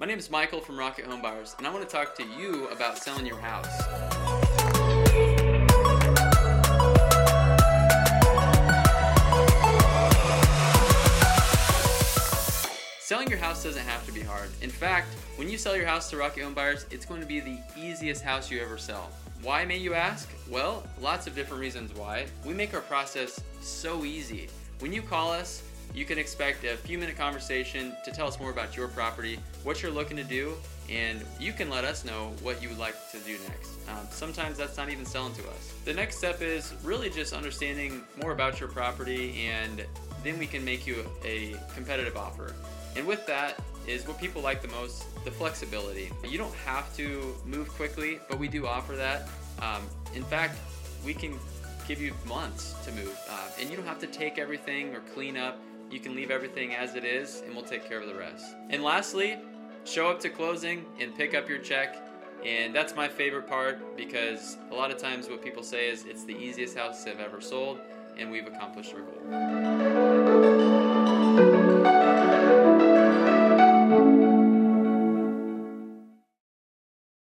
My name is Michael from Rocket Home Buyers, and I want to talk to you about selling your house. Selling your house doesn't have to be hard. In fact, when you sell your house to Rocket Home Buyers, it's going to be the easiest house you ever sell. Why, may you ask? Well, lots of different reasons why. We make our process so easy. When you call us, you can expect a few minute conversation to tell us more about your property, what you're looking to do, and you can let us know what you would like to do next. Um, sometimes that's not even selling to us. The next step is really just understanding more about your property, and then we can make you a competitive offer. And with that is what people like the most the flexibility. You don't have to move quickly, but we do offer that. Um, in fact, we can give you months to move, uh, and you don't have to take everything or clean up. You can leave everything as it is, and we'll take care of the rest. And lastly, show up to closing and pick up your check. And that's my favorite part because a lot of times what people say is it's the easiest house they've ever sold, and we've accomplished our goal.